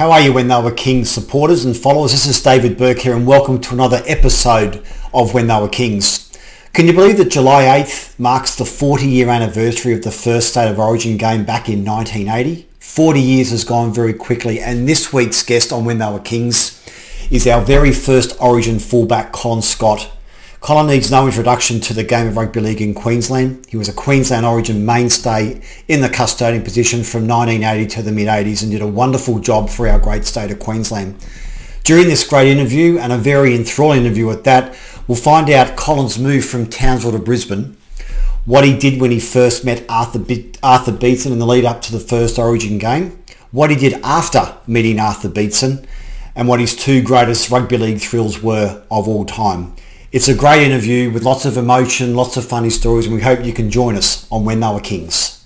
How are you when they were Kings supporters and followers? This is David Burke here and welcome to another episode of When They Were Kings. Can you believe that July 8th marks the 40 year anniversary of the first State of Origin game back in 1980? 40 years has gone very quickly and this week's guest on When They Were Kings is our very first Origin fullback Colin Scott. Colin needs no introduction to the game of rugby league in Queensland. He was a Queensland Origin mainstay in the custodian position from 1980 to the mid-80s and did a wonderful job for our great state of Queensland. During this great interview, and a very enthralling interview at that, we'll find out Colin's move from Townsville to Brisbane, what he did when he first met Arthur, Be- Arthur Beetson in the lead up to the first Origin game, what he did after meeting Arthur Beetson, and what his two greatest rugby league thrills were of all time. It's a great interview with lots of emotion, lots of funny stories, and we hope you can join us on When They Were Kings.